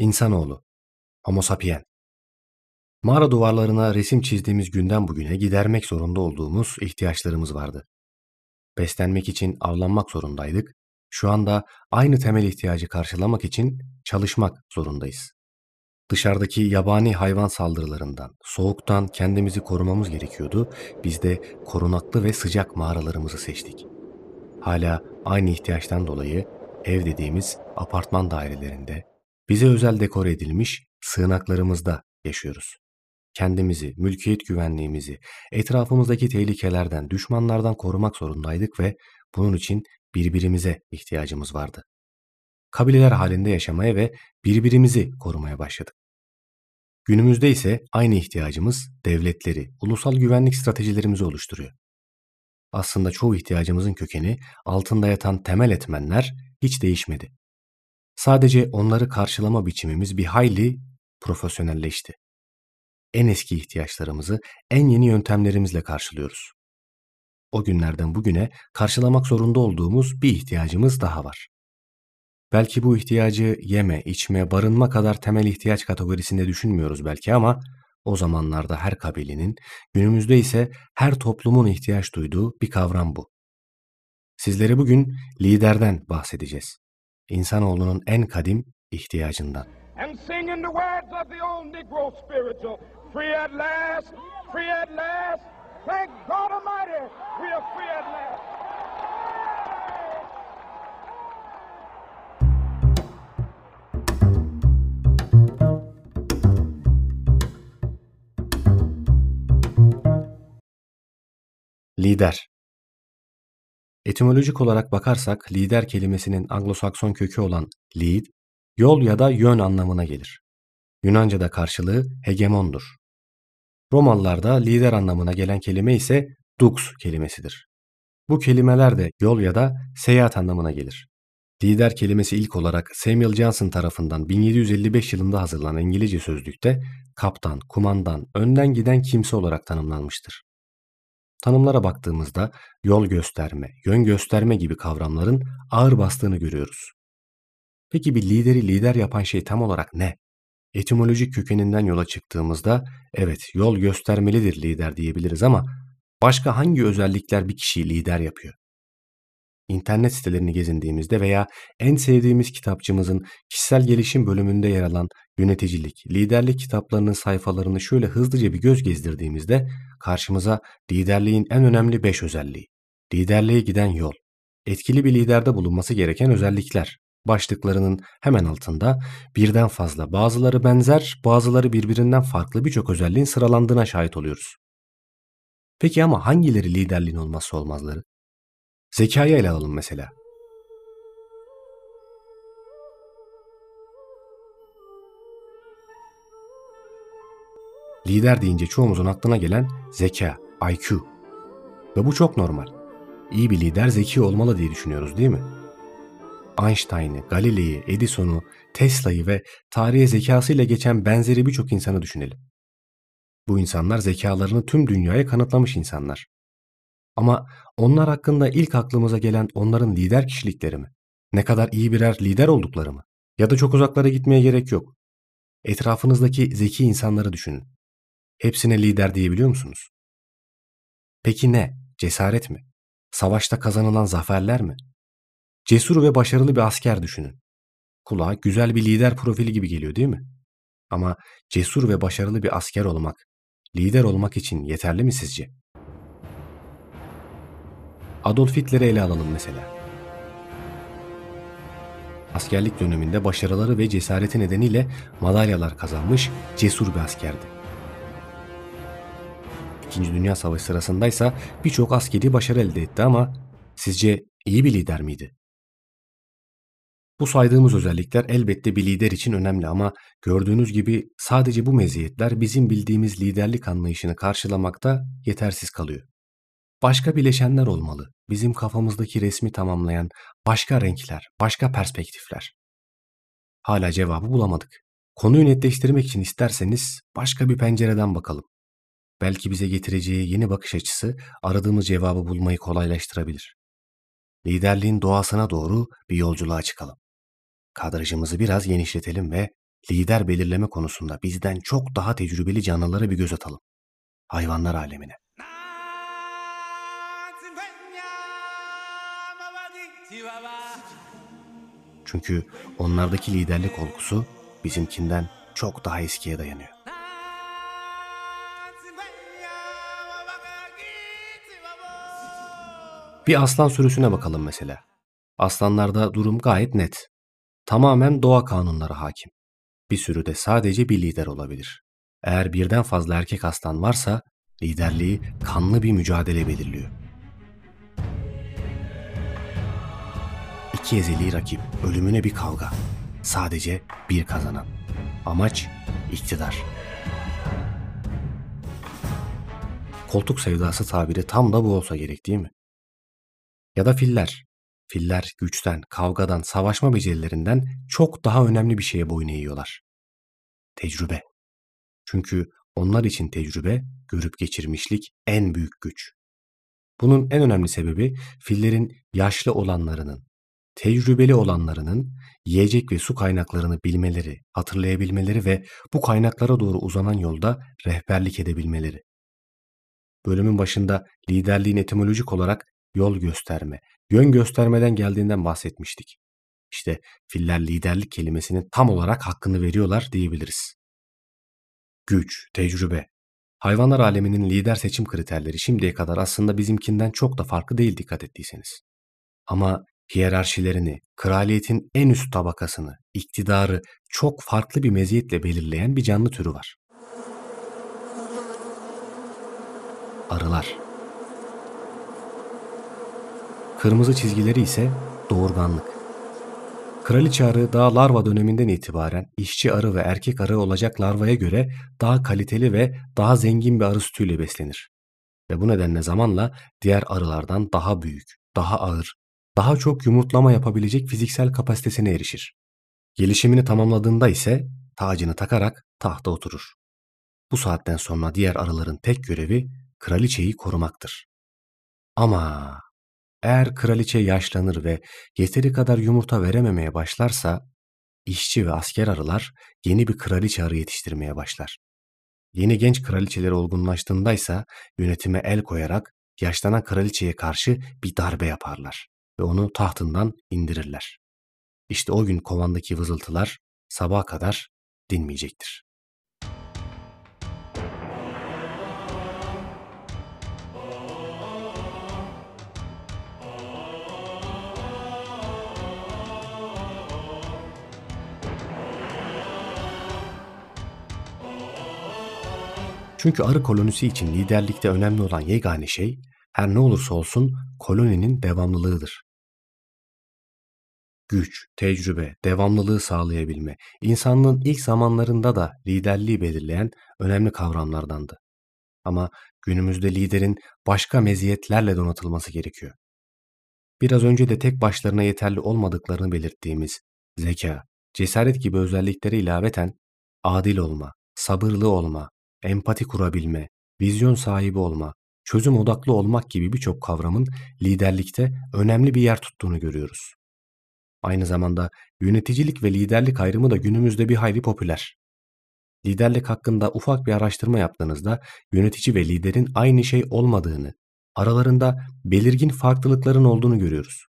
İnsanoğlu, Homo sapien. Mağara duvarlarına resim çizdiğimiz günden bugüne gidermek zorunda olduğumuz ihtiyaçlarımız vardı. Beslenmek için avlanmak zorundaydık. Şu anda aynı temel ihtiyacı karşılamak için çalışmak zorundayız. Dışarıdaki yabani hayvan saldırılarından, soğuktan kendimizi korumamız gerekiyordu. Biz de korunaklı ve sıcak mağaralarımızı seçtik. Hala aynı ihtiyaçtan dolayı ev dediğimiz apartman dairelerinde, bize özel dekore edilmiş sığınaklarımızda yaşıyoruz. Kendimizi, mülkiyet güvenliğimizi, etrafımızdaki tehlikelerden, düşmanlardan korumak zorundaydık ve bunun için birbirimize ihtiyacımız vardı. Kabileler halinde yaşamaya ve birbirimizi korumaya başladık. Günümüzde ise aynı ihtiyacımız devletleri, ulusal güvenlik stratejilerimizi oluşturuyor. Aslında çoğu ihtiyacımızın kökeni altında yatan temel etmenler hiç değişmedi. Sadece onları karşılama biçimimiz bir hayli profesyonelleşti. En eski ihtiyaçlarımızı en yeni yöntemlerimizle karşılıyoruz. O günlerden bugüne karşılamak zorunda olduğumuz bir ihtiyacımız daha var. Belki bu ihtiyacı yeme, içme, barınma kadar temel ihtiyaç kategorisinde düşünmüyoruz belki ama o zamanlarda her kabilenin, günümüzde ise her toplumun ihtiyaç duyduğu bir kavram bu. Sizlere bugün liderden bahsedeceğiz. İnsanoğlunun en kadim ihtiyacından. and singing the words of the old Negro spiritual. Free at last, free at last. Thank God Almighty, we are free at last. Lider Etimolojik olarak bakarsak lider kelimesinin Anglo-Sakson kökü olan lead, yol ya da yön anlamına gelir. Yunanca'da karşılığı hegemondur. Romalılarda lider anlamına gelen kelime ise dux kelimesidir. Bu kelimeler de yol ya da seyahat anlamına gelir. Lider kelimesi ilk olarak Samuel Johnson tarafından 1755 yılında hazırlanan İngilizce sözlükte kaptan, kumandan, önden giden kimse olarak tanımlanmıştır. Tanımlara baktığımızda yol gösterme, yön gösterme gibi kavramların ağır bastığını görüyoruz. Peki bir lideri lider yapan şey tam olarak ne? Etimolojik kökeninden yola çıktığımızda evet yol göstermelidir lider diyebiliriz ama başka hangi özellikler bir kişiyi lider yapıyor? İnternet sitelerini gezindiğimizde veya en sevdiğimiz kitapçımızın kişisel gelişim bölümünde yer alan yöneticilik, liderlik kitaplarının sayfalarını şöyle hızlıca bir göz gezdirdiğimizde karşımıza liderliğin en önemli 5 özelliği, liderliğe giden yol, etkili bir liderde bulunması gereken özellikler başlıklarının hemen altında birden fazla bazıları benzer bazıları birbirinden farklı birçok özelliğin sıralandığına şahit oluyoruz. Peki ama hangileri liderliğin olmazsa olmazları? Zekayı ele alalım mesela. Lider deyince çoğumuzun aklına gelen zeka, IQ. Ve bu çok normal. İyi bir lider zeki olmalı diye düşünüyoruz değil mi? Einstein'ı, Galilei'yi, Edison'u, Tesla'yı ve tarihe zekasıyla geçen benzeri birçok insanı düşünelim. Bu insanlar zekalarını tüm dünyaya kanıtlamış insanlar. Ama onlar hakkında ilk aklımıza gelen onların lider kişilikleri mi? Ne kadar iyi birer lider oldukları mı? Ya da çok uzaklara gitmeye gerek yok. Etrafınızdaki zeki insanları düşünün. Hepsine lider diyebiliyor musunuz? Peki ne? Cesaret mi? Savaşta kazanılan zaferler mi? Cesur ve başarılı bir asker düşünün. Kulağa güzel bir lider profili gibi geliyor değil mi? Ama cesur ve başarılı bir asker olmak, lider olmak için yeterli mi sizce? Adolf Hitler'i ele alalım mesela. Askerlik döneminde başarıları ve cesareti nedeniyle madalyalar kazanmış cesur bir askerdi. İkinci Dünya Savaşı sırasındaysa birçok askeri başarı elde etti ama sizce iyi bir lider miydi? Bu saydığımız özellikler elbette bir lider için önemli ama gördüğünüz gibi sadece bu meziyetler bizim bildiğimiz liderlik anlayışını karşılamakta yetersiz kalıyor. Başka bileşenler olmalı. Bizim kafamızdaki resmi tamamlayan başka renkler, başka perspektifler. Hala cevabı bulamadık. Konuyu netleştirmek için isterseniz başka bir pencereden bakalım. Belki bize getireceği yeni bakış açısı aradığımız cevabı bulmayı kolaylaştırabilir. Liderliğin doğasına doğru bir yolculuğa çıkalım. Kadrajımızı biraz genişletelim ve lider belirleme konusunda bizden çok daha tecrübeli canlılara bir göz atalım. Hayvanlar alemine. Çünkü onlardaki liderlik olgusu bizimkinden çok daha eskiye dayanıyor. Bir aslan sürüsüne bakalım mesela. Aslanlarda durum gayet net. Tamamen doğa kanunları hakim. Bir sürüde sadece bir lider olabilir. Eğer birden fazla erkek aslan varsa liderliği kanlı bir mücadele belirliyor. İki ezeli rakip, ölümüne bir kavga. Sadece bir kazanan. Amaç iktidar. Koltuk sevdası tabiri tam da bu olsa gerek değil mi? Ya da filler. Filler güçten, kavgadan, savaşma becerilerinden çok daha önemli bir şeye boyun eğiyorlar. Tecrübe. Çünkü onlar için tecrübe, görüp geçirmişlik en büyük güç. Bunun en önemli sebebi fillerin yaşlı olanlarının, tecrübeli olanlarının yiyecek ve su kaynaklarını bilmeleri, hatırlayabilmeleri ve bu kaynaklara doğru uzanan yolda rehberlik edebilmeleri. Bölümün başında liderliğin etimolojik olarak yol gösterme, yön göstermeden geldiğinden bahsetmiştik. İşte filler liderlik kelimesinin tam olarak hakkını veriyorlar diyebiliriz. Güç, tecrübe. Hayvanlar aleminin lider seçim kriterleri şimdiye kadar aslında bizimkinden çok da farklı değil dikkat ettiyseniz. Ama hiyerarşilerini, kraliyetin en üst tabakasını, iktidarı çok farklı bir meziyetle belirleyen bir canlı türü var. Arılar. Kırmızı çizgileri ise doğurganlık. Kraliçe arı daha larva döneminden itibaren işçi arı ve erkek arı olacak larvaya göre daha kaliteli ve daha zengin bir arı sütüyle beslenir. Ve bu nedenle zamanla diğer arılardan daha büyük, daha ağır, daha çok yumurtlama yapabilecek fiziksel kapasitesine erişir. Gelişimini tamamladığında ise tacını takarak tahta oturur. Bu saatten sonra diğer arıların tek görevi kraliçeyi korumaktır. Ama eğer kraliçe yaşlanır ve yeteri kadar yumurta verememeye başlarsa, işçi ve asker arılar yeni bir kraliçe arı yetiştirmeye başlar. Yeni genç kraliçeleri olgunlaştığında ise yönetime el koyarak yaşlanan kraliçeye karşı bir darbe yaparlar ve onu tahtından indirirler. İşte o gün kovandaki vızıltılar sabaha kadar dinmeyecektir. Çünkü arı kolonisi için liderlikte önemli olan yegane şey her ne olursa olsun koloninin devamlılığıdır. Güç, tecrübe, devamlılığı sağlayabilme, insanlığın ilk zamanlarında da liderliği belirleyen önemli kavramlardandı. Ama günümüzde liderin başka meziyetlerle donatılması gerekiyor. Biraz önce de tek başlarına yeterli olmadıklarını belirttiğimiz zeka, cesaret gibi özelliklere ilaveten adil olma, sabırlı olma, empati kurabilme, vizyon sahibi olma, çözüm odaklı olmak gibi birçok kavramın liderlikte önemli bir yer tuttuğunu görüyoruz. Aynı zamanda yöneticilik ve liderlik ayrımı da günümüzde bir hayli popüler. Liderlik hakkında ufak bir araştırma yaptığınızda yönetici ve liderin aynı şey olmadığını, aralarında belirgin farklılıkların olduğunu görüyoruz.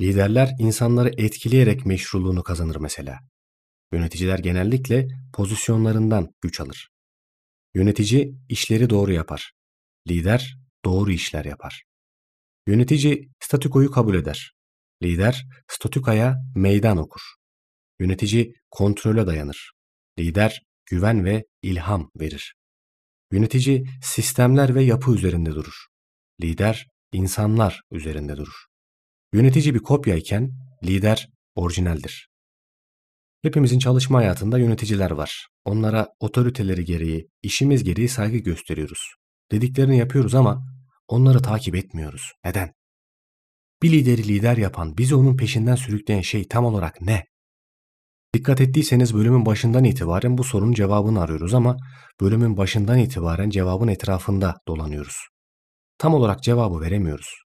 Liderler insanları etkileyerek meşruluğunu kazanır mesela. Yöneticiler genellikle pozisyonlarından güç alır. Yönetici işleri doğru yapar. Lider doğru işler yapar. Yönetici statükoyu kabul eder. Lider statükaya meydan okur. Yönetici kontrole dayanır. Lider güven ve ilham verir. Yönetici sistemler ve yapı üzerinde durur. Lider insanlar üzerinde durur. Yönetici bir kopya iken lider orijinaldir. Hepimizin çalışma hayatında yöneticiler var. Onlara otoriteleri gereği, işimiz gereği saygı gösteriyoruz. Dediklerini yapıyoruz ama onları takip etmiyoruz. Neden? Bir lideri lider yapan, bizi onun peşinden sürükleyen şey tam olarak ne? Dikkat ettiyseniz bölümün başından itibaren bu sorunun cevabını arıyoruz ama bölümün başından itibaren cevabın etrafında dolanıyoruz. Tam olarak cevabı veremiyoruz.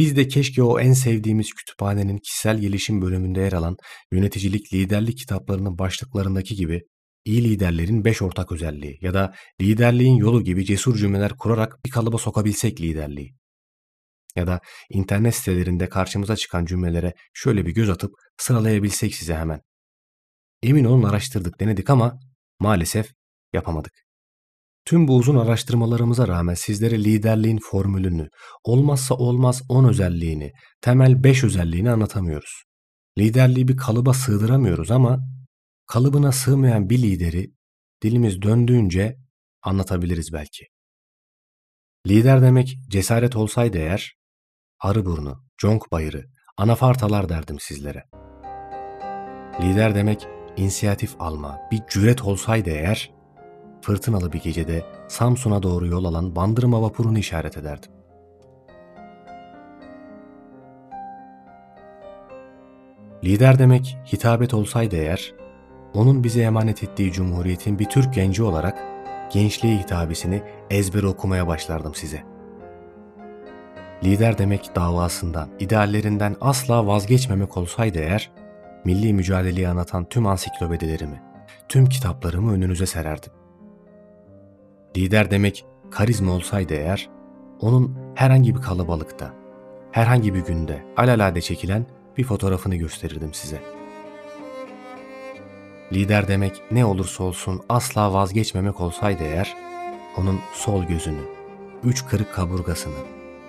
Biz de keşke o en sevdiğimiz kütüphanenin kişisel gelişim bölümünde yer alan yöneticilik, liderlik kitaplarının başlıklarındaki gibi iyi liderlerin beş ortak özelliği ya da liderliğin yolu gibi cesur cümleler kurarak bir kalıba sokabilsek liderliği. Ya da internet sitelerinde karşımıza çıkan cümlelere şöyle bir göz atıp sıralayabilsek size hemen. Emin olun araştırdık, denedik ama maalesef yapamadık. Tüm bu uzun araştırmalarımıza rağmen sizlere liderliğin formülünü, olmazsa olmaz 10 özelliğini, temel 5 özelliğini anlatamıyoruz. Liderliği bir kalıba sığdıramıyoruz ama kalıbına sığmayan bir lideri dilimiz döndüğünce anlatabiliriz belki. Lider demek cesaret olsaydı eğer, Arıburnu, Conk Bayırı, Anafartalar derdim sizlere. Lider demek inisiyatif alma, bir cüret olsaydı eğer, fırtınalı bir gecede Samsun'a doğru yol alan bandırma vapurunu işaret ederdim. Lider demek hitabet olsaydı eğer, onun bize emanet ettiği cumhuriyetin bir Türk genci olarak gençliğe hitabesini ezber okumaya başlardım size. Lider demek davasından, ideallerinden asla vazgeçmemek olsaydı eğer, milli mücadeleyi anlatan tüm ansiklopedilerimi, tüm kitaplarımı önünüze sererdim. Lider demek karizma olsaydı eğer, onun herhangi bir kalabalıkta, herhangi bir günde alalade çekilen bir fotoğrafını gösterirdim size. Lider demek ne olursa olsun asla vazgeçmemek olsaydı eğer, onun sol gözünü, üç kırık kaburgasını,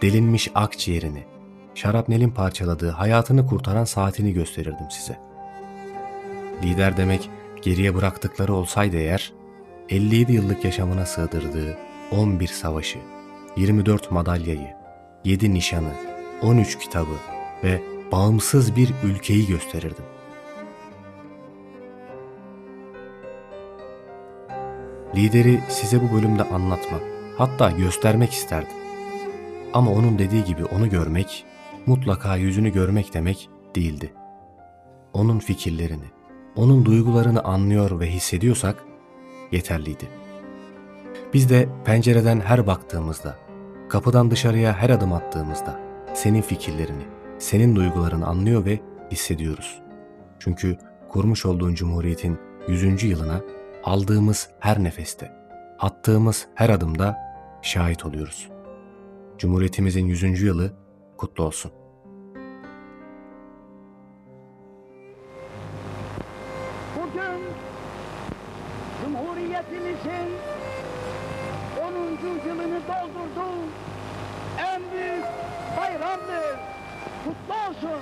delinmiş akciğerini, şarapnelin parçaladığı hayatını kurtaran saatini gösterirdim size. Lider demek geriye bıraktıkları olsaydı eğer, 57 yıllık yaşamına sığdırdığı 11 savaşı, 24 madalyayı, 7 nişanı, 13 kitabı ve bağımsız bir ülkeyi gösterirdim. Lideri size bu bölümde anlatmak, hatta göstermek isterdim. Ama onun dediği gibi onu görmek, mutlaka yüzünü görmek demek değildi. Onun fikirlerini, onun duygularını anlıyor ve hissediyorsak yeterliydi. Biz de pencereden her baktığımızda, kapıdan dışarıya her adım attığımızda senin fikirlerini, senin duygularını anlıyor ve hissediyoruz. Çünkü kurmuş olduğun cumhuriyetin 100. yılına aldığımız her nefeste, attığımız her adımda şahit oluyoruz. Cumhuriyetimizin 100. yılı kutlu olsun. Cumhuriyetimizin 10. yılını doldurdu. En büyük bayramdır. Kutlu olsun.